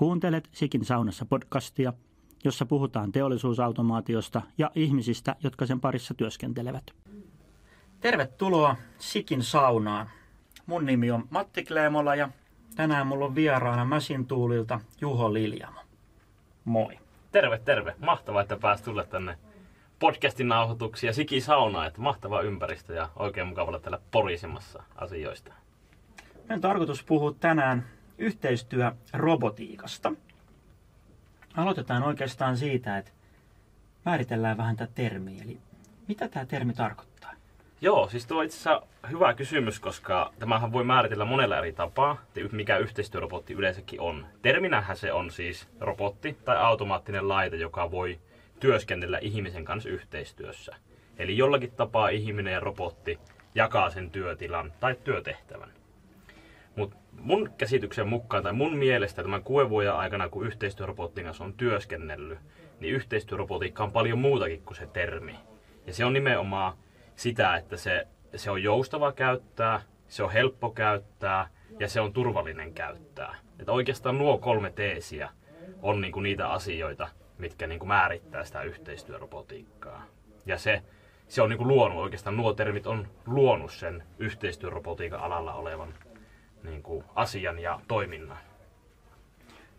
Kuuntelet Sikin saunassa podcastia, jossa puhutaan teollisuusautomaatiosta ja ihmisistä, jotka sen parissa työskentelevät. Tervetuloa Sikin saunaan. Mun nimi on Matti Kleemola ja tänään mulla on vieraana Mäsin tuulilta Juho Liljamo. Moi. Terve, terve. Mahtavaa, että pääsit tulla tänne podcastin nauhoituksia Siki Saunaa, että mahtava ympäristö ja oikein mukava olla täällä porisimassa asioista. Meidän tarkoitus puhua tänään yhteistyörobotiikasta. Aloitetaan oikeastaan siitä, että määritellään vähän tätä termiä. Eli mitä tämä termi tarkoittaa? Joo, siis tuo on itse asiassa hyvä kysymys, koska tämähän voi määritellä monella eri tapaa, mikä yhteistyörobotti yleensäkin on. Terminähän se on siis robotti tai automaattinen laite, joka voi työskennellä ihmisen kanssa yhteistyössä. Eli jollakin tapaa ihminen ja robotti jakaa sen työtilan tai työtehtävän. Mutta mun käsityksen mukaan tai mun mielestä tämän kuuden vuoden aikana, kun yhteistyörobotin kanssa on työskennellyt, niin yhteistyörobotiikka on paljon muutakin kuin se termi. Ja se on nimenomaan sitä, että se, se on joustava käyttää, se on helppo käyttää ja se on turvallinen käyttää. Että oikeastaan nuo kolme teesiä on niinku niitä asioita, mitkä niinku määrittää sitä yhteistyörobotiikkaa. Ja se, se on niinku luonut, oikeastaan nuo termit on luonut sen yhteistyörobotiikan alalla olevan niin kuin asian ja toiminnan?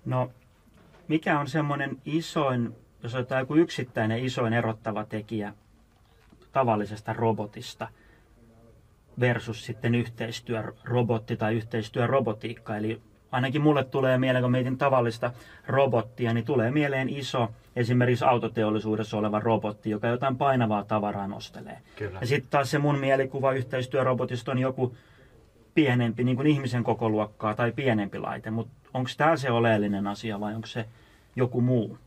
No, mikä on semmoinen isoin, jos on joku yksittäinen isoin erottava tekijä tavallisesta robotista versus sitten yhteistyörobotti tai yhteistyörobotiikka. Eli ainakin mulle tulee mieleen, kun mietin tavallista robottia, niin tulee mieleen iso esimerkiksi autoteollisuudessa oleva robotti, joka jotain painavaa tavaraa nostelee. Kyllä. Ja sitten taas se mun mielikuva yhteistyörobotista on joku pienempi, niin kuin ihmisen kokoluokkaa tai pienempi laite, mutta onko tämä se oleellinen asia vai onko se joku muu?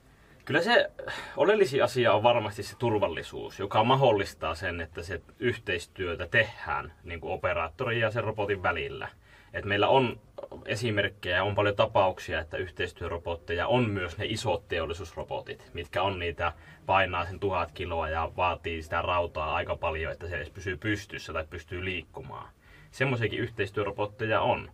Kyllä se oleellisin asia on varmasti se turvallisuus, joka mahdollistaa sen, että se yhteistyötä tehdään niin kuin operaattorin ja sen robotin välillä. Et meillä on esimerkkejä on paljon tapauksia, että yhteistyörobotteja on myös ne isot teollisuusrobotit, mitkä on niitä, painaa sen tuhat kiloa ja vaatii sitä rautaa aika paljon, että se edes pysyy pystyssä tai pystyy liikkumaan semmoisiakin yhteistyörobotteja on.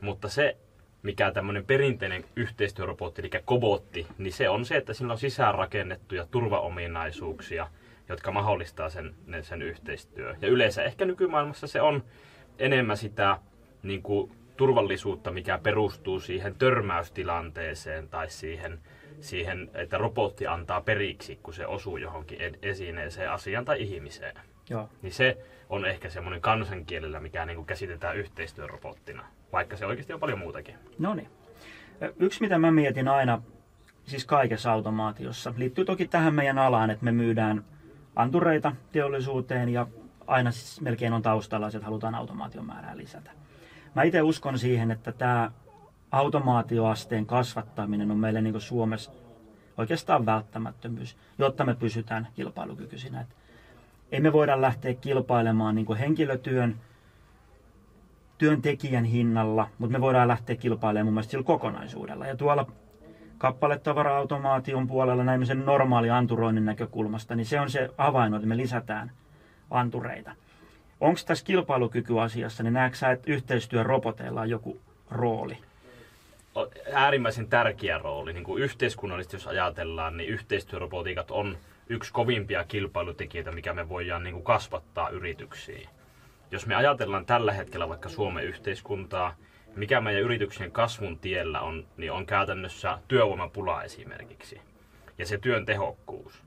Mutta se, mikä tämmöinen perinteinen yhteistyörobotti, eli kobotti, niin se on se, että sillä on sisäänrakennettuja turvaominaisuuksia, jotka mahdollistaa sen, sen yhteistyö. Ja yleensä ehkä nykymaailmassa se on enemmän sitä niin kuin, turvallisuutta, mikä perustuu siihen törmäystilanteeseen tai siihen, siihen, että robotti antaa periksi, kun se osuu johonkin esineeseen, asiaan tai ihmiseen. Joo. Niin se on ehkä semmoinen kansankielellä, mikä niin kuin käsitetään yhteistyörobottina, vaikka se oikeasti on paljon muutakin. No niin. Yksi, mitä mä mietin aina, siis kaikessa automaatiossa, liittyy toki tähän meidän alaan, että me myydään antureita teollisuuteen ja aina siis melkein on taustalla, että halutaan automaation määrää lisätä. Mä itse uskon siihen, että tämä automaatioasteen kasvattaminen on meille niin Suomessa oikeastaan välttämättömyys, jotta me pysytään kilpailukykyisinä. Että ei me voida lähteä kilpailemaan niin henkilötyön työntekijän hinnalla, mutta me voidaan lähteä kilpailemaan mun mielestä sillä kokonaisuudella. Ja tuolla kappaletavara-automaation puolella näin sen normaali anturoinnin näkökulmasta, niin se on se avain, että me lisätään antureita. Onko tässä kilpailukykyasiassa, niin näetkö sä, että yhteistyöroboteilla on joku rooli? Äärimmäisen tärkeä rooli. Niin kuin yhteiskunnallisesti, jos ajatellaan, niin yhteistyörobotiikat on yksi kovimpia kilpailutekijöitä, mikä me voidaan niin kuin kasvattaa yrityksiin. Jos me ajatellaan tällä hetkellä vaikka Suomen yhteiskuntaa, mikä meidän yrityksen kasvun tiellä on, niin on käytännössä työvoimapula esimerkiksi. Ja se työn tehokkuus.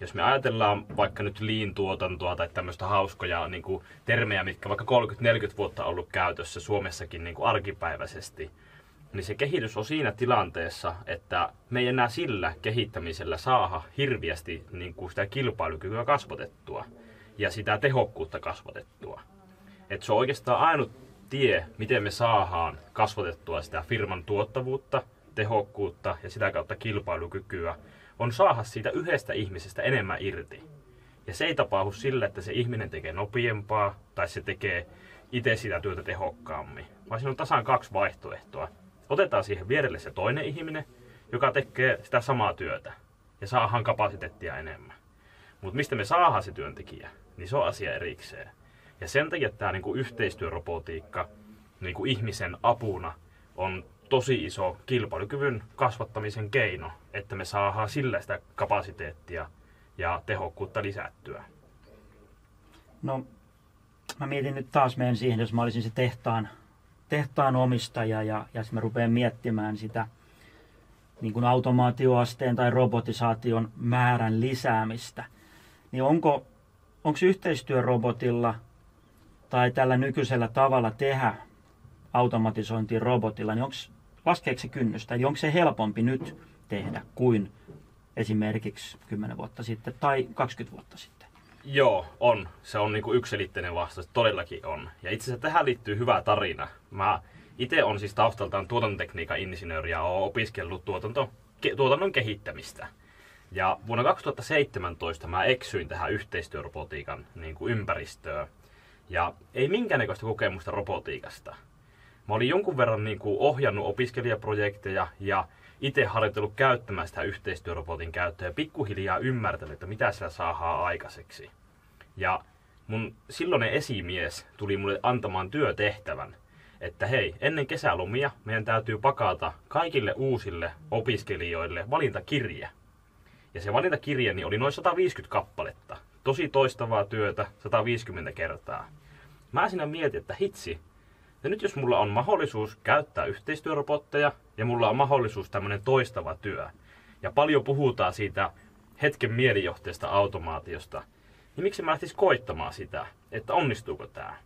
Jos me ajatellaan vaikka nyt liintuotantoa tai tämmöistä hauskoja niin kuin termejä, mitkä vaikka 30-40 vuotta on ollut käytössä Suomessakin niin kuin arkipäiväisesti, niin se kehitys on siinä tilanteessa, että me ei enää sillä kehittämisellä saada hirviästi niin kuin sitä kilpailukykyä kasvatettua ja sitä tehokkuutta kasvatettua. Et se on oikeastaan ainut tie, miten me saadaan kasvatettua sitä firman tuottavuutta, tehokkuutta ja sitä kautta kilpailukykyä, on saada siitä yhdestä ihmisestä enemmän irti. Ja se ei tapahdu sillä, että se ihminen tekee nopeampaa tai se tekee itse sitä työtä tehokkaammin, vaan siinä on tasan kaksi vaihtoehtoa otetaan siihen vierelle se toinen ihminen, joka tekee sitä samaa työtä ja saadaan kapasiteettia enemmän. Mutta mistä me saadaan se työntekijä, niin se on asia erikseen. Ja sen takia tämä niinku yhteistyörobotiikka niinku ihmisen apuna on tosi iso kilpailukyvyn kasvattamisen keino, että me saadaan sillä sitä kapasiteettia ja tehokkuutta lisättyä. No, mä mietin nyt taas menen siihen, jos mä olisin se tehtaan, tehtaan omistaja ja, ja sitten mä rupean miettimään sitä niin kuin automaatioasteen tai robotisaation määrän lisäämistä. Niin onko, onko yhteistyörobotilla tai tällä nykyisellä tavalla tehdä automatisointiin robotilla, niin onko, laskeeko se kynnystä? Eli onko se helpompi nyt tehdä kuin esimerkiksi 10 vuotta sitten tai 20 vuotta sitten? Joo, on. Se on niinku yksilitteinen vastaus. Todellakin on. Ja itse asiassa tähän liittyy hyvä tarina. Mä itse on siis taustaltaan tuotantotekniikan insinööri ja olen opiskellut tuotanto, ke, tuotannon kehittämistä. Ja vuonna 2017 mä eksyin tähän yhteistyörobotiikan niin kuin ympäristöön. Ja ei minkäännäköistä kokemusta robotiikasta. Mä olin jonkun verran niin kuin ohjannut opiskelijaprojekteja ja itse harjoitellut käyttämään sitä yhteistyörobotin käyttöä ja pikkuhiljaa ymmärtänyt, että mitä siellä saadaan aikaiseksi. Ja mun silloinen esimies tuli mulle antamaan työtehtävän, että hei, ennen kesälomia meidän täytyy pakata kaikille uusille opiskelijoille valintakirje. Ja se valintakirje niin oli noin 150 kappaletta. Tosi toistavaa työtä, 150 kertaa. Mä siinä mietin, että hitsi, ja nyt jos mulla on mahdollisuus käyttää yhteistyörobotteja ja mulla on mahdollisuus tämmöinen toistava työ, ja paljon puhutaan siitä hetken mielijohteesta automaatiosta, niin miksi mä lähtis koittamaan sitä, että onnistuuko tämä?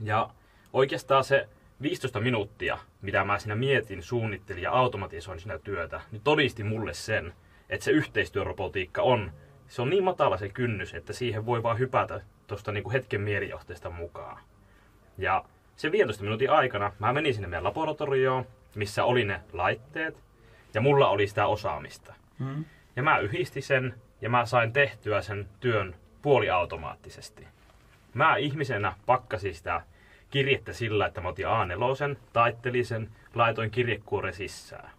Ja oikeastaan se 15 minuuttia, mitä mä siinä mietin, suunnittelin ja automatisoin sitä työtä, niin todisti mulle sen, että se yhteistyörobotiikka on, se on niin matala se kynnys, että siihen voi vaan hypätä tuosta niinku hetken mielijohteesta mukaan. Ja se 15 minuutin aikana mä menin sinne meidän laboratorioon, missä oli ne laitteet, ja mulla oli sitä osaamista. Hmm. Ja mä yhdistin sen, ja mä sain tehtyä sen työn puoliautomaattisesti. Mä ihmisenä pakkasin sitä kirjettä sillä, että mä otin A4, taittelin sen, laitoin kirjekuoren sisään.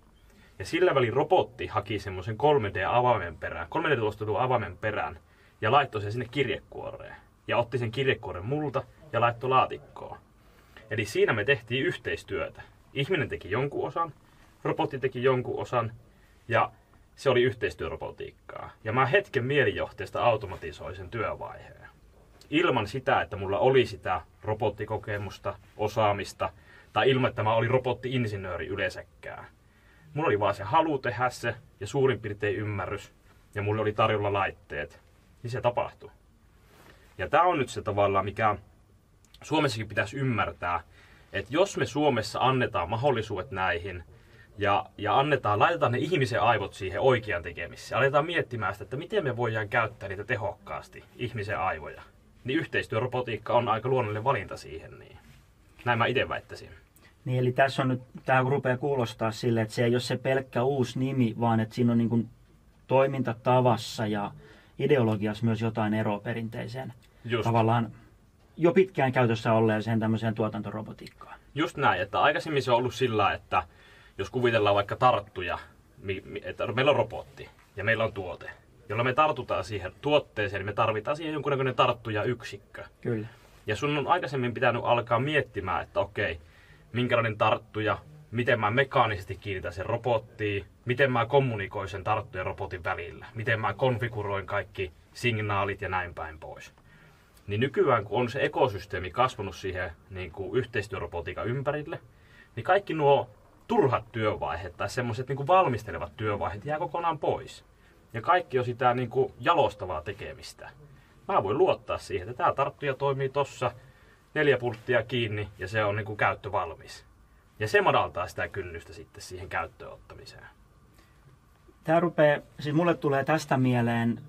Ja sillä välin robotti haki semmoisen 3D-avaimen perään, 3D-tulostetun avaimen perään, ja laittoi sen sinne kirjekuoreen. Ja otti sen kirjekuoren multa ja laittoi laatikkoon. Eli siinä me tehtiin yhteistyötä. Ihminen teki jonkun osan, robotti teki jonkun osan, ja se oli yhteistyörobotiikkaa. Ja mä hetken mielijohteesta automatisoin sen työvaiheen. Ilman sitä, että mulla oli sitä robottikokemusta, osaamista, tai ilman, että mä olin robotti-insinööri yleensäkään. Mulla oli vaan se halu tehdä se ja suurin piirtein ymmärrys, ja mulla oli tarjolla laitteet. Niin se tapahtui. Ja tämä on nyt se tavallaan, mikä Suomessakin pitäisi ymmärtää, että jos me Suomessa annetaan mahdollisuudet näihin, ja, ja annetaan, laitetaan ne ihmisen aivot siihen oikean tekemiseen. Aletaan miettimään sitä, että miten me voidaan käyttää niitä tehokkaasti, ihmisen aivoja. Niin yhteistyörobotiikka on aika luonnollinen valinta siihen. Niin. Näin mä itse väittäisin. Niin, eli tässä on nyt, tämä rupeaa kuulostaa sille, että se ei ole se pelkkä uusi nimi, vaan että siinä on niin kuin toimintatavassa ja ideologiassa myös jotain eroa perinteiseen. Just. Tavallaan jo pitkään käytössä olleeseen tämmöiseen tuotantorobotiikkaan. Just näin, että aikaisemmin se on ollut sillä, että jos kuvitellaan vaikka tarttuja, että meillä on robotti ja meillä on tuote, jolla me tartutaan siihen tuotteeseen, niin me tarvitaan siihen jonkunnäköinen tarttuja yksikkö. Kyllä. Ja sun on aikaisemmin pitänyt alkaa miettimään, että okei, minkälainen tarttuja, miten mä mekaanisesti kiinnitän sen robottiin, miten mä kommunikoin sen tarttujen robotin välillä, miten mä konfiguroin kaikki signaalit ja näin päin pois. Niin nykyään, kun on se ekosysteemi kasvanut siihen niin kuin yhteistyörobotiikan ympärille, niin kaikki nuo turhat työvaiheet tai semmoiset niin valmistelevat työvaiheet jää kokonaan pois. Ja kaikki on sitä niin kuin jalostavaa tekemistä. Mä voin luottaa siihen, että tämä tarttuja toimii tossa neljä pulttia kiinni ja se on niin kuin käyttö valmis. Ja se madaltaa sitä kynnystä sitten siihen käyttöönottamiseen. Tämä rupeaa, siis mulle tulee tästä mieleen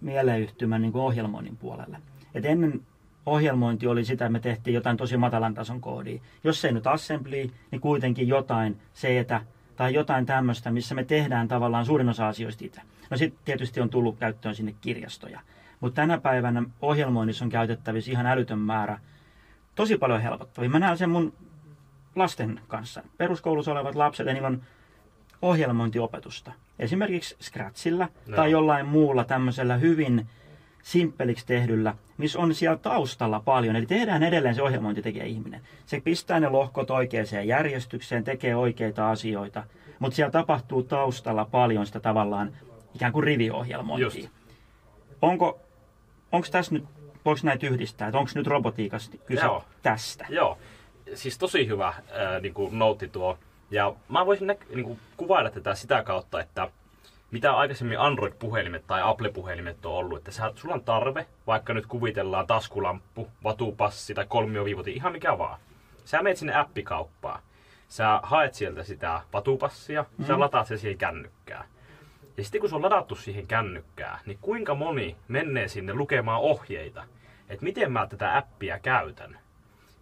mieleyhtymän niin ohjelmoinnin puolelle. Et ennen ohjelmointi oli sitä, että me tehtiin jotain tosi matalan tason koodia. Jos ei nyt assembly, niin kuitenkin jotain seetä tai jotain tämmöistä, missä me tehdään tavallaan suurin osa asioista itse. No sitten tietysti on tullut käyttöön sinne kirjastoja. Mutta tänä päivänä ohjelmoinnissa on käytettävissä ihan älytön määrä tosi paljon helpottavia. Mä näen sen mun lasten kanssa. Peruskoulussa olevat lapset, ja niillä on ohjelmointiopetusta. Esimerkiksi Scratchilla no. tai jollain muulla tämmöisellä hyvin simppeliksi tehdyllä, missä on siellä taustalla paljon. Eli tehdään edelleen se ohjelmointi tekee ihminen. Se pistää ne lohkot oikeaan järjestykseen, tekee oikeita asioita, mutta siellä tapahtuu taustalla paljon sitä tavallaan ikään kuin riviohjelmointia. Just. Onko, onko tässä nyt, voiko näitä yhdistää, että onko nyt robotiikasta kyse Joo. tästä? Joo, siis tosi hyvä äh, niin kuin noutti tuo. Ja mä voisin nä- niin kuin kuvailla tätä sitä kautta, että mitä aikaisemmin Android-puhelimet tai Apple-puhelimet on ollut, että sä, sulla on tarve, vaikka nyt kuvitellaan taskulamppu, vatupassi tai kolmioviivoti, ihan mikä vaan. Sä menet sinne appikauppaan. Sä haet sieltä sitä vatupassia, mm. sä lataat se siihen kännykkään. Ja sitten kun se on ladattu siihen kännykkään, niin kuinka moni menee sinne lukemaan ohjeita, että miten mä tätä appia käytän.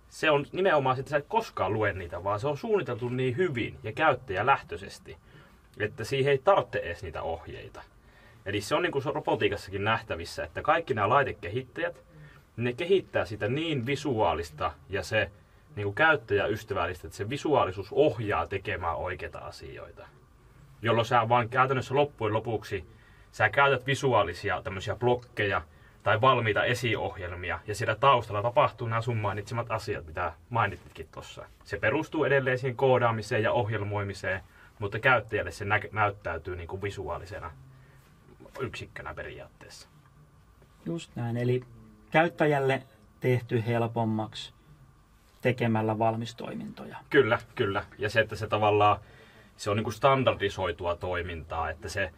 Se on nimenomaan, että sä et koskaan lue niitä, vaan se on suunniteltu niin hyvin ja käyttäjälähtöisesti, että siihen ei tarvitse edes niitä ohjeita. Eli se on niin kuin robotiikassakin nähtävissä, että kaikki nämä laitekehittäjät, ne kehittää sitä niin visuaalista ja se niin kuin käyttäjäystävällistä, että se visuaalisuus ohjaa tekemään oikeita asioita jolloin sä vaan käytännössä loppujen lopuksi sä käytät visuaalisia tämmöisiä blokkeja tai valmiita esiohjelmia, ja siellä taustalla tapahtuu nämä sun mainitsemat asiat, mitä mainititkin tuossa. Se perustuu edelleen siihen koodaamiseen ja ohjelmoimiseen, mutta käyttäjälle se nä- näyttäytyy niin kuin visuaalisena yksikkönä periaatteessa. Just näin, eli käyttäjälle tehty helpommaksi tekemällä valmistoimintoja. Kyllä, kyllä. Ja se, että se tavallaan se on niin kuin standardisoitua toimintaa, että se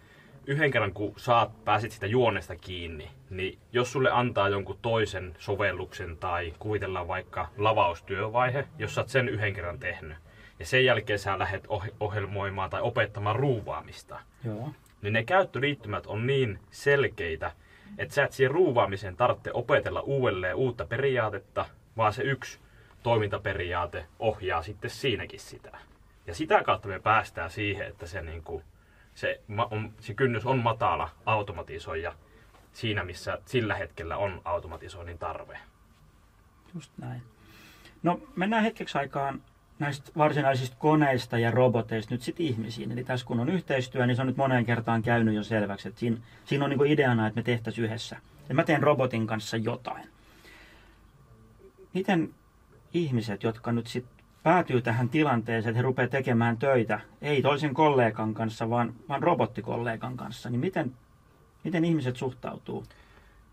yhden kerran kun saat, pääsit sitä juonesta kiinni, niin jos sulle antaa jonkun toisen sovelluksen tai kuvitellaan vaikka lavaustyövaihe, jos sä oot sen yhden kerran tehnyt, ja sen jälkeen sä lähdet ohjelmoimaan tai opettamaan ruuvaamista, Joo. niin ne käyttöliittymät on niin selkeitä, että sä et siihen ruuvaamiseen tarvitse opetella uudelleen uutta periaatetta, vaan se yksi toimintaperiaate ohjaa sitten siinäkin sitä. Ja sitä kautta me päästään siihen, että se, niin kuin, se, on, se kynnys on matala automatisoija siinä, missä sillä hetkellä on automatisoinnin tarve. Just näin. No mennään hetkeksi aikaan näistä varsinaisista koneista ja roboteista nyt sitten ihmisiin. Eli tässä kun on yhteistyö, niin se on nyt moneen kertaan käynyt jo selväksi, että siinä, siinä on niin ideana, että me tehtäisiin yhdessä. Ja mä teen robotin kanssa jotain. Miten ihmiset, jotka nyt sitten päätyy tähän tilanteeseen, että he rupeaa tekemään töitä, ei toisen kollegan kanssa, vaan, vaan robottikollegan kanssa, niin miten, miten ihmiset suhtautuu?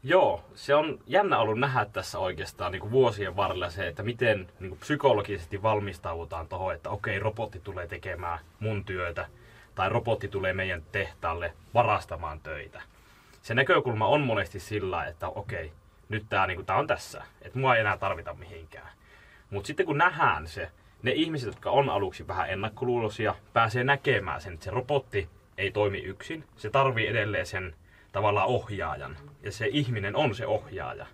Joo, se on jännä ollut nähdä tässä oikeastaan niin kuin vuosien varrella se, että miten niin kuin psykologisesti valmistaudutaan tuohon, että okei, robotti tulee tekemään mun työtä, tai robotti tulee meidän tehtaalle varastamaan töitä. Se näkökulma on monesti sillä, että okei, nyt tämä niin on tässä, että mua ei enää tarvita mihinkään. Mutta sitten kun nähdään se, ne ihmiset, jotka on aluksi vähän ennakkoluuloisia, pääsee näkemään sen, että se robotti ei toimi yksin. Se tarvii edelleen sen tavallaan ohjaajan. Ja se ihminen on se ohjaaja,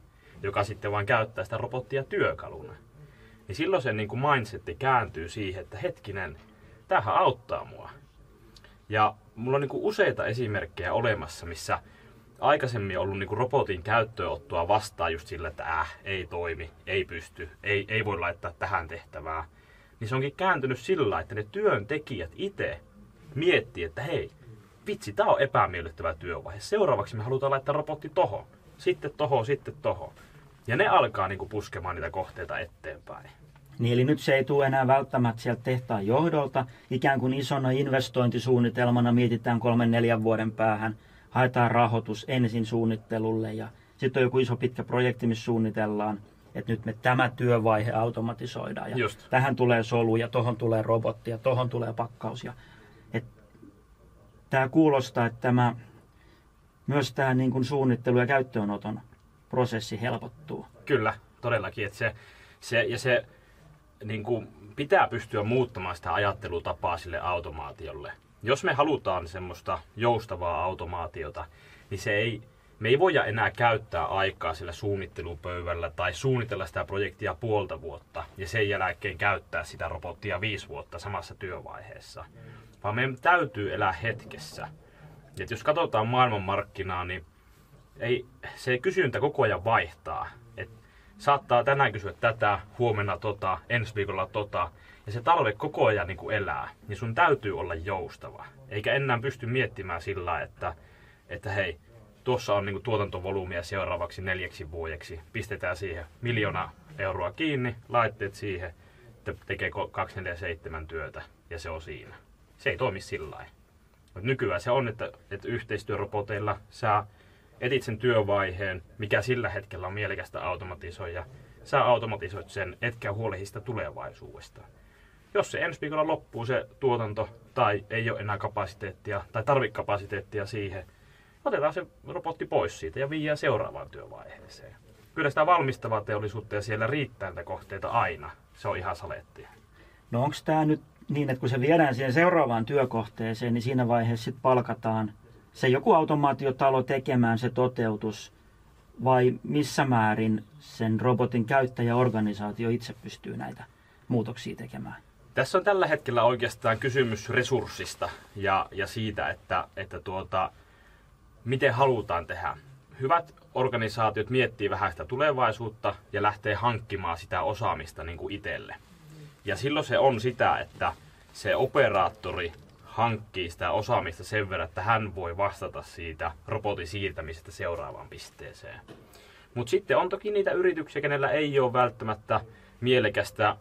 joka sitten vain käyttää sitä robottia työkaluna. Niin silloin se niin kuin mindsetti kääntyy siihen, että hetkinen, tämähän auttaa mua. Ja mulla on niin kuin useita esimerkkejä olemassa, missä aikaisemmin ollut niin kuin robotin käyttöönottoa vastaan just sillä, että äh, ei toimi, ei pysty, ei, ei voi laittaa tähän tehtävää. Niin se onkin kääntynyt sillä, että ne työntekijät itse miettii, että hei, vitsi, tämä on epämiellyttävä työvaihe. Seuraavaksi me halutaan laittaa robotti tohon, sitten tohon, sitten tohon. Ja ne alkaa niin kuin puskemaan niitä kohteita eteenpäin. Niin eli nyt se ei tule enää välttämättä sieltä tehtaan johdolta. Ikään kuin isona investointisuunnitelmana mietitään kolmen neljän vuoden päähän – haetaan rahoitus ensin suunnittelulle ja sitten on joku iso pitkä projekti, missä suunnitellaan, että nyt me tämä työvaihe automatisoidaan ja Just. tähän tulee solu ja tohon tulee robotti ja tohon tulee pakkaus. Ja, tämä kuulostaa, että tämä, myös tämä niin kuin suunnittelu- ja käyttöönoton prosessi helpottuu. Kyllä, todellakin. Että se, se, ja se niin kuin pitää pystyä muuttamaan sitä ajattelutapaa sille automaatiolle jos me halutaan semmoista joustavaa automaatiota, niin se ei, me ei voida enää käyttää aikaa sillä suunnittelupöydällä tai suunnitella sitä projektia puolta vuotta ja sen jälkeen käyttää sitä robottia viisi vuotta samassa työvaiheessa. Vaan meidän täytyy elää hetkessä. Et jos katsotaan maailmanmarkkinaa, niin ei, se kysyntä koko ajan vaihtaa. Et saattaa tänään kysyä tätä, huomenna tota, ensi viikolla tota ja se talve koko ajan niin elää, niin sun täytyy olla joustava. Eikä enää pysty miettimään sillä, että, että hei, tuossa on niin tuotantovolyymia seuraavaksi neljäksi vuodeksi. Pistetään siihen miljoona euroa kiinni, laitteet siihen, tekee 247 työtä ja se on siinä. Se ei toimi sillä lailla. Nykyään se on, että, että yhteistyöroboteilla saa etit sen työvaiheen, mikä sillä hetkellä on mielekästä automatisoida. Sä automatisoit sen, etkä huolehdi sitä tulevaisuudesta. Jos se ensi viikolla loppuu se tuotanto, tai ei ole enää kapasiteettia, tai tarvikapasiteettia siihen, otetaan se robotti pois siitä ja viiää seuraavaan työvaiheeseen. Kyllä sitä valmistavaa teollisuutta ja siellä riittää niitä kohteita aina. Se on ihan salettia. No onko tämä nyt niin, että kun se viedään siihen seuraavaan työkohteeseen, niin siinä vaiheessa sitten palkataan se joku automaatiotalo tekemään se toteutus, vai missä määrin sen robotin käyttäjäorganisaatio itse pystyy näitä muutoksia tekemään? Tässä on tällä hetkellä oikeastaan kysymys resurssista ja, ja siitä, että, että tuota, miten halutaan tehdä. Hyvät organisaatiot miettii vähän sitä tulevaisuutta ja lähtee hankkimaan sitä osaamista niin kuin itselle. Ja silloin se on sitä, että se operaattori hankkii sitä osaamista sen verran, että hän voi vastata siitä robotin siirtämisestä seuraavaan pisteeseen. Mutta sitten on toki niitä yrityksiä, kenellä ei ole välttämättä mielekästä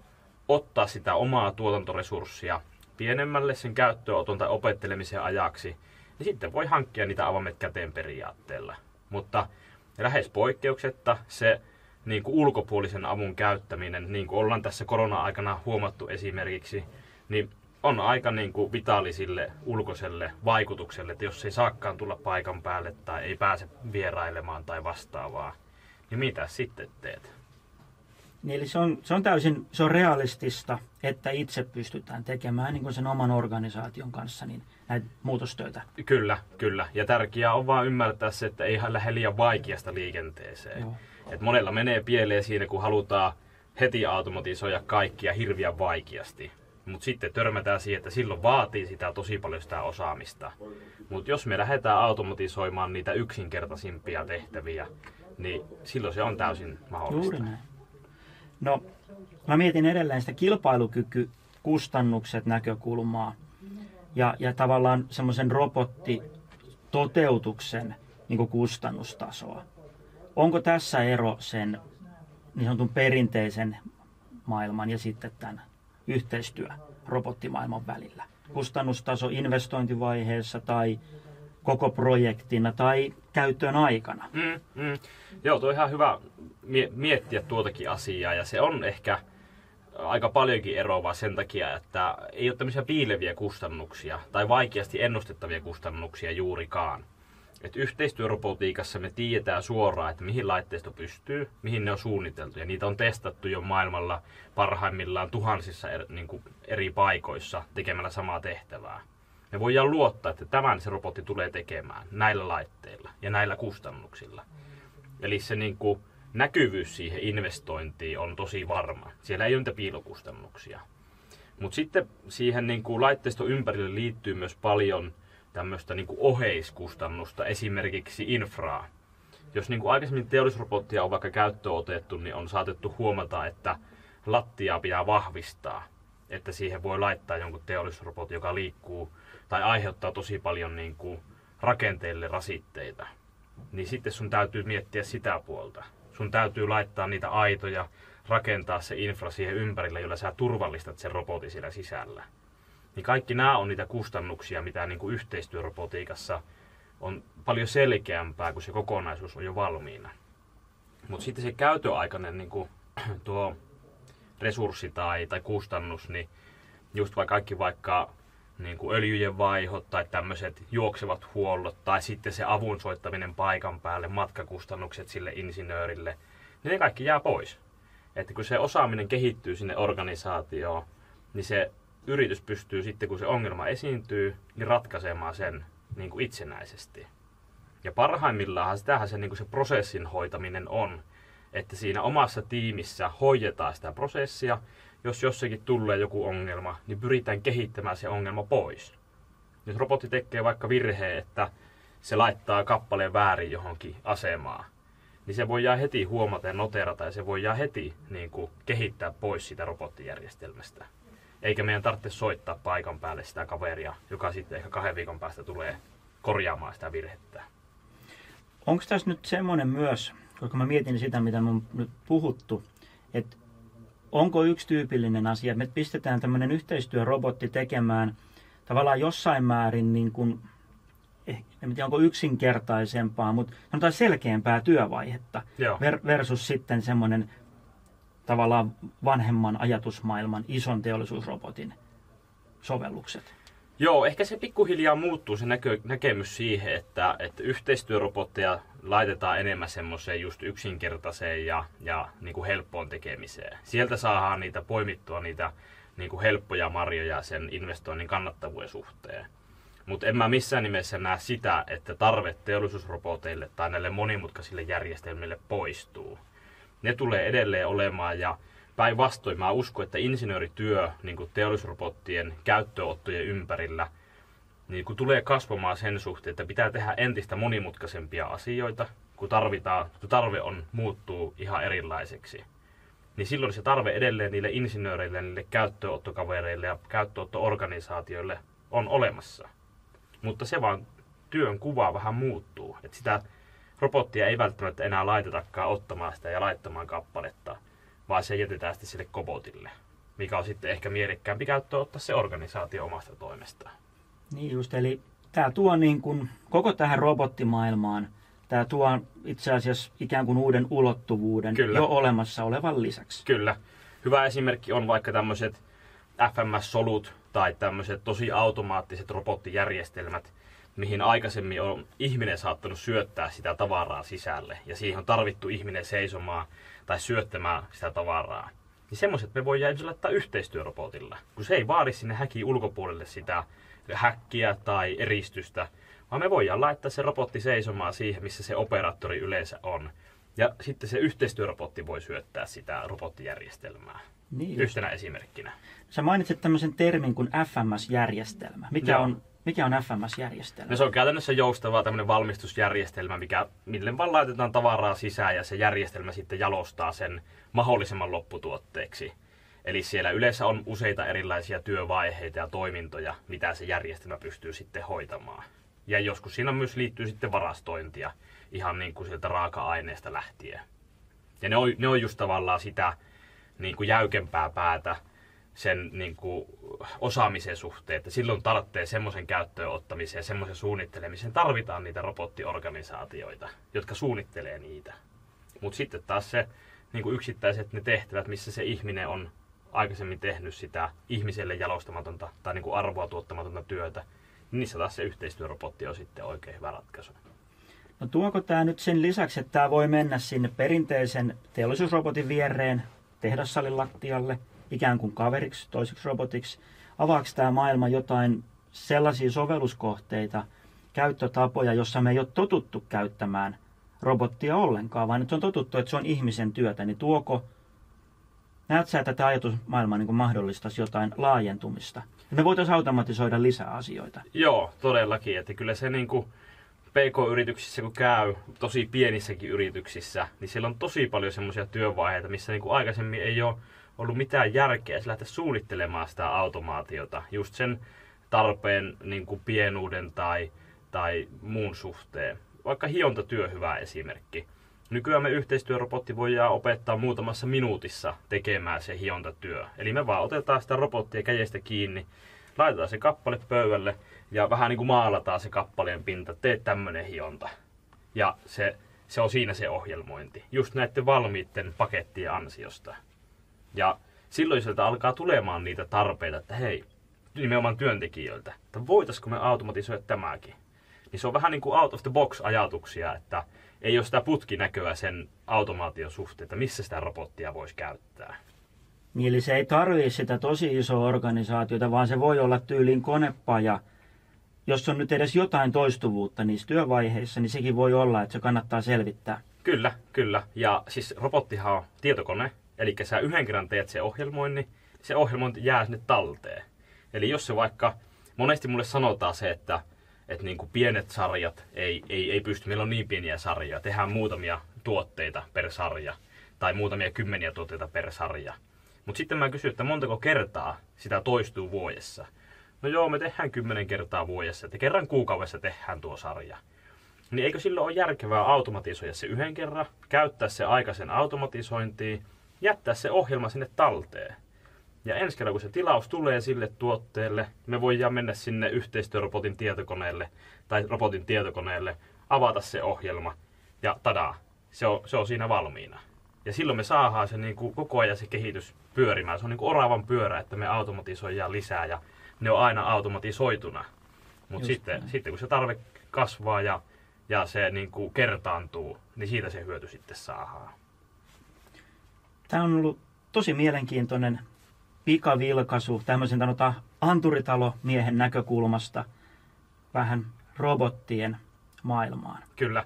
ottaa sitä omaa tuotantoresurssia pienemmälle sen käyttöönoton tai opettelemisen ajaksi, niin sitten voi hankkia niitä avaimet käteen periaatteella. Mutta lähes poikkeuksetta se niin kuin ulkopuolisen avun käyttäminen, niin kuin ollaan tässä korona-aikana huomattu esimerkiksi, niin on aika niin kuin vitaalisille ulkoiselle vaikutukselle, että jos ei saakaan tulla paikan päälle tai ei pääse vierailemaan tai vastaavaa, niin mitä sitten teet? Niin eli se on, se on täysin se on realistista, että itse pystytään tekemään niin kuin sen oman organisaation kanssa niin näitä muutostöitä. Kyllä, kyllä. Ja tärkeää on vaan ymmärtää se, että ei lähde liian vaikeasta liikenteeseen. Joo. Et monella menee pieleen siinä, kun halutaan heti automatisoida kaikkia hirviän vaikeasti. Mutta sitten törmätään siihen, että silloin vaatii sitä tosi paljon sitä osaamista. Mutta jos me lähdetään automatisoimaan niitä yksinkertaisimpia tehtäviä, niin silloin se on täysin mahdollista. Juuri näin. No, mä mietin edelleen sitä kilpailukyky, kustannukset näkökulmaa ja, ja tavallaan semmoisen robottitoteutuksen niin kustannustasoa. Onko tässä ero sen niin sanotun perinteisen maailman ja sitten tämän yhteistyö robottimaailman välillä? Kustannustaso investointivaiheessa tai koko projektina tai käyttöön aikana. Mm, mm. Joo, tuo on ihan hyvä miettiä tuotakin asiaa ja se on ehkä aika paljonkin eroavaa sen takia, että ei ole tämmöisiä piileviä kustannuksia tai vaikeasti ennustettavia kustannuksia juurikaan. Et yhteistyörobotiikassa me tiedetään suoraan, että mihin laitteisto pystyy, mihin ne on suunniteltu. Ja niitä on testattu jo maailmalla parhaimmillaan tuhansissa eri, niin kuin eri paikoissa tekemällä samaa tehtävää. Me voidaan luottaa, että tämän se robotti tulee tekemään näillä laitteilla ja näillä kustannuksilla. Eli se niin kuin, näkyvyys siihen investointiin on tosi varma. Siellä ei ole niitä piilokustannuksia. Mutta sitten siihen niin kuin laitteiston ympärille liittyy myös paljon tämmöistä niin oheiskustannusta, esimerkiksi infraa. Jos niin kuin aikaisemmin teollisrobottia on vaikka käyttöön otettu, niin on saatettu huomata, että lattiaa pitää vahvistaa. Että siihen voi laittaa jonkun teollisrobotin, joka liikkuu tai aiheuttaa tosi paljon niin kuin rakenteille rasitteita. Niin sitten sun täytyy miettiä sitä puolta. Sun täytyy laittaa niitä aitoja, rakentaa se infra siihen ympärille, jolla sä turvallistat sen robotin siellä sisällä. Niin kaikki nämä on niitä kustannuksia, mitä niin kuin yhteistyörobotiikassa on paljon selkeämpää, kun se kokonaisuus on jo valmiina. Mutta sitten se käytöaikainen niin kuin, tuo resurssi tai, tai kustannus, niin just vaikka kaikki vaikka niin kuin öljyjen vaihot tai tämmöiset juoksevat huollot tai sitten se avun soittaminen paikan päälle, matkakustannukset sille insinöörille, niin ne kaikki jää pois. Että kun se osaaminen kehittyy sinne organisaatioon, niin se yritys pystyy sitten, kun se ongelma esiintyy, niin ratkaisemaan sen niin kuin itsenäisesti. Ja parhaimmillaan sitähän se, niin kuin se prosessin hoitaminen on, että siinä omassa tiimissä hoidetaan sitä prosessia, jos jossakin tulee joku ongelma, niin pyritään kehittämään se ongelma pois. Jos robotti tekee vaikka virheen, että se laittaa kappaleen väärin johonkin asemaan, niin se voi heti huomata ja noterata ja se voi heti niin kuin, kehittää pois sitä robottijärjestelmästä eikä meidän tarvitse soittaa paikan päälle sitä kaveria, joka sitten ehkä kahden viikon päästä tulee korjaamaan sitä virhettä. onko tässä nyt semmoinen myös, koska mä mietin sitä, mitä me on nyt puhuttu, että onko yksi tyypillinen asia, että me pistetään tämmöinen yhteistyörobotti tekemään tavallaan jossain määrin niin kuin, eh, en tiedä onko yksinkertaisempaa, mutta sanotaan selkeämpää työvaihetta Joo. ver- versus sitten semmoinen tavallaan vanhemman ajatusmaailman ison teollisuusrobotin sovellukset. Joo, ehkä se pikkuhiljaa muuttuu se näkö, näkemys siihen, että, että yhteistyörobotteja laitetaan enemmän semmoiseen just yksinkertaiseen ja, ja niin kuin helppoon tekemiseen. Sieltä saadaan niitä poimittua niitä niin kuin helppoja marjoja sen investoinnin kannattavuuden suhteen. Mutta en mä missään nimessä näe sitä, että tarve teollisuusroboteille tai näille monimutkaisille järjestelmille poistuu. Ne tulee edelleen olemaan ja päinvastoin mä uskon, että insinöörityö niin kuin teollisuusrobottien käyttöottojen ympärillä niin kuin tulee kasvamaan sen suhteen, että pitää tehdä entistä monimutkaisempia asioita, kun, tarvitaan, kun tarve on muuttuu ihan erilaiseksi. Niin silloin se tarve edelleen niille insinööreille, niille käyttöottokavereille ja käyttöottoorganisaatioille on olemassa. Mutta se vaan työn kuva vähän muuttuu. Että sitä robottia ei välttämättä enää laitetakaan ottamaan sitä ja laittamaan kappaletta, vaan se jätetään sitten sille kobotille, mikä on sitten ehkä mielekkäämpi käyttö ottaa se organisaatio omasta toimestaan. Niin just, eli tämä tuo niin kuin koko tähän robottimaailmaan, tämä tuo itse asiassa ikään kuin uuden ulottuvuuden Kyllä. jo olemassa olevan lisäksi. Kyllä. Hyvä esimerkki on vaikka tämmöiset FMS-solut tai tämmöiset tosi automaattiset robottijärjestelmät, mihin aikaisemmin on ihminen saattanut syöttää sitä tavaraa sisälle ja siihen on tarvittu ihminen seisomaan tai syöttämään sitä tavaraa. Niin semmoiset me voidaan esimerkiksi laittaa yhteistyörobotilla, kun se ei vaadi sinne häkin ulkopuolelle sitä häkkiä tai eristystä, vaan me voidaan laittaa se robotti seisomaan siihen, missä se operaattori yleensä on. Ja sitten se yhteistyörobotti voi syöttää sitä robottijärjestelmää. Niin. Yhtenä esimerkkinä. Sä mainitsit tämmöisen termin kuin FMS-järjestelmä. Mikä Joo. on, mikä on FMS-järjestelmä? No se on käytännössä joustava tämmöinen valmistusjärjestelmä, mikä, mille vaan laitetaan tavaraa sisään ja se järjestelmä sitten jalostaa sen mahdollisimman lopputuotteeksi. Eli siellä yleensä on useita erilaisia työvaiheita ja toimintoja, mitä se järjestelmä pystyy sitten hoitamaan. Ja joskus siinä myös liittyy sitten varastointia, ihan niin kuin sieltä raaka-aineesta lähtien. Ja ne on, ne on just tavallaan sitä niin kuin jäykempää päätä sen niin kuin, osaamisen suhteen, että silloin tarvitsee semmoisen käyttöön ottamiseen ja semmoisen suunnittelemiseen tarvitaan niitä robottiorganisaatioita, jotka suunnittelee niitä. Mutta sitten taas se niin kuin yksittäiset ne tehtävät, missä se ihminen on aikaisemmin tehnyt sitä ihmiselle jalostamatonta tai niin kuin arvoa tuottamatonta työtä, niin niissä taas se yhteistyörobotti on sitten oikein hyvä ratkaisu. No tuoko tämä nyt sen lisäksi, että tämä voi mennä sinne perinteisen teollisuusrobotin viereen tehdassalin lattialle, ikään kuin kaveriksi, toiseksi robotiksi? Avaako tämä maailma jotain sellaisia sovelluskohteita, käyttötapoja, jossa me ei ole totuttu käyttämään robottia ollenkaan, vaan nyt on totuttu, että se on ihmisen työtä, niin tuoko, näet sä, että tämä ajatusmaailma niin mahdollistaisi jotain laajentumista? Että me voitaisiin automatisoida lisää asioita. Joo, todellakin. Että kyllä se niin kuin PK-yrityksissä kun käy, tosi pienissäkin yrityksissä, niin siellä on tosi paljon semmoisia työvaiheita, missä niin kuin aikaisemmin ei ole ollut mitään järkeä lähteä suunnittelemaan sitä automaatiota just sen tarpeen niin kuin pienuuden tai, tai muun suhteen. Vaikka hiontatyö hyvä esimerkki. Nykyään me yhteistyörobotti voidaan opettaa muutamassa minuutissa tekemään se hiontatyö. Eli me vaan otetaan sitä robottia kädestä kiinni, laitetaan se kappale pöydälle ja vähän niin kuin maalataan se kappaleen pinta, tee tämmönen hionta. Ja se, se on siinä se ohjelmointi, just näiden valmiitten pakettien ansiosta. Ja silloin sieltä alkaa tulemaan niitä tarpeita, että hei, nimenomaan työntekijöiltä, että voitaisiko me automatisoida tämäkin. Niin se on vähän niin kuin out of the box ajatuksia, että ei ole sitä putkinäköä sen automaation suhteen, että missä sitä robottia voisi käyttää. Niin eli se ei tarvitse sitä tosi isoa organisaatiota, vaan se voi olla tyyliin konepaja. Jos on nyt edes jotain toistuvuutta niissä työvaiheissa, niin sekin voi olla, että se kannattaa selvittää. Kyllä, kyllä. Ja siis robottihan on tietokone, eli sä yhden kerran teet se ohjelmoinnin, se ohjelmointi jää sinne talteen. Eli jos se vaikka, monesti mulle sanotaan se, että, että niin kuin pienet sarjat ei, ei, ei pysty, meillä on niin pieniä sarjoja, tehdään muutamia tuotteita per sarja, tai muutamia kymmeniä tuotteita per sarja. Mutta sitten mä kysyn, että montako kertaa sitä toistuu vuodessa. No joo, me tehdään kymmenen kertaa vuodessa, että kerran kuukaudessa tehdään tuo sarja. niin eikö silloin ole järkevää automatisoida se yhden kerran, käyttää se aikaisen automatisointiin, jättää se ohjelma sinne talteen. Ja ensi kerran, kun se tilaus tulee sille tuotteelle, me voidaan mennä sinne yhteistyörobotin tietokoneelle tai robotin tietokoneelle, avata se ohjelma ja tadaa, se on, se on siinä valmiina. Ja silloin me saadaan se niin kuin koko ajan se kehitys pyörimään. Se on niin kuin oravan pyörä, että me automatisoidaan lisää ja ne on aina automatisoituna. Mutta sitten, sitten kun se tarve kasvaa ja, ja se niin kuin kertaantuu, niin siitä se hyöty sitten saadaan. Tämä on ollut tosi mielenkiintoinen pikavilkaisu tämmöisen sanotaan anturitalon-miehen näkökulmasta vähän robottien maailmaan. Kyllä.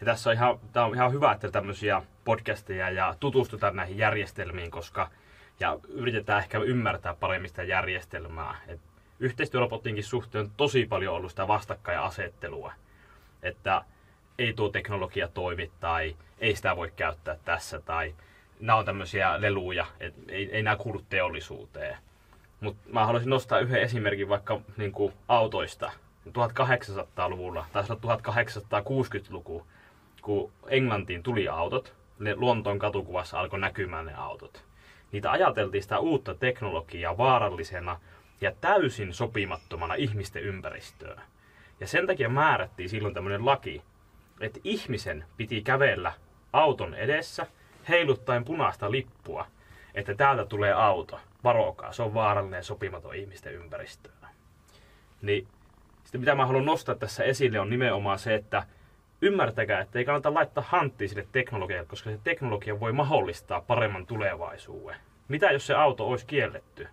Ja tässä on ihan, tämä on ihan hyvä, että tämmöisiä podcasteja ja tutustutaan näihin järjestelmiin, koska ja yritetään ehkä ymmärtää paremmin sitä järjestelmää. Et yhteistyörobottiinkin suhteen on tosi paljon ollut sitä vastakkainasettelua, että ei tuo teknologia toimi tai ei sitä voi käyttää tässä tai nämä on tämmöisiä leluja, että ei, ei nämä kuulu teollisuuteen. Mutta mä haluaisin nostaa yhden esimerkin vaikka niin kuin autoista. 1800-luvulla, tai 1860-luku, kun Englantiin tuli autot, ne Lontoon katukuvassa alkoi näkymään ne autot. Niitä ajateltiin sitä uutta teknologiaa vaarallisena ja täysin sopimattomana ihmisten ympäristöön. Ja sen takia määrättiin silloin tämmöinen laki, että ihmisen piti kävellä auton edessä heiluttaen punaista lippua, että täältä tulee auto, varokaa, se on vaarallinen ja sopimaton ihmisten ympäristöön. Niin sitten mitä mä haluan nostaa tässä esille on nimenomaan se, että ymmärtäkää, että ei kannata laittaa hanttiin sille teknologialle, koska se teknologia voi mahdollistaa paremman tulevaisuuden. Mitä jos se auto olisi kielletty?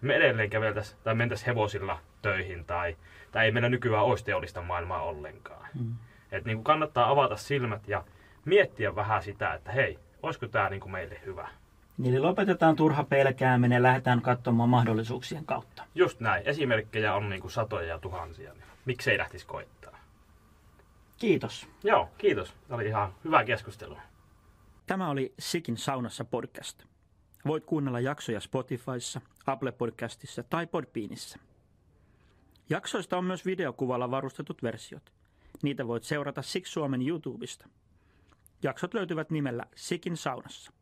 Me edelleen käveltäisiin tai mentäisiin hevosilla töihin tai, tai ei meillä nykyään olisi teollista maailmaa ollenkaan. Mm. Et niin kuin kannattaa avata silmät ja miettiä vähän sitä, että hei, olisiko tämä niin kuin meille hyvä. Eli lopetetaan turha pelkääminen ja lähdetään katsomaan mahdollisuuksien kautta. Just näin. Esimerkkejä on niin kuin satoja ja tuhansia. Niin miksei lähtisi koittaa? Kiitos. Joo, kiitos. Tämä oli ihan hyvä keskustelu. Tämä oli Sikin saunassa podcast. Voit kuunnella jaksoja Spotifyssa, Apple Podcastissa tai Podbeanissa. Jaksoista on myös videokuvalla varustetut versiot. Niitä voit seurata Sik Suomen YouTubesta. Jaksot löytyvät nimellä Sikin saunassa.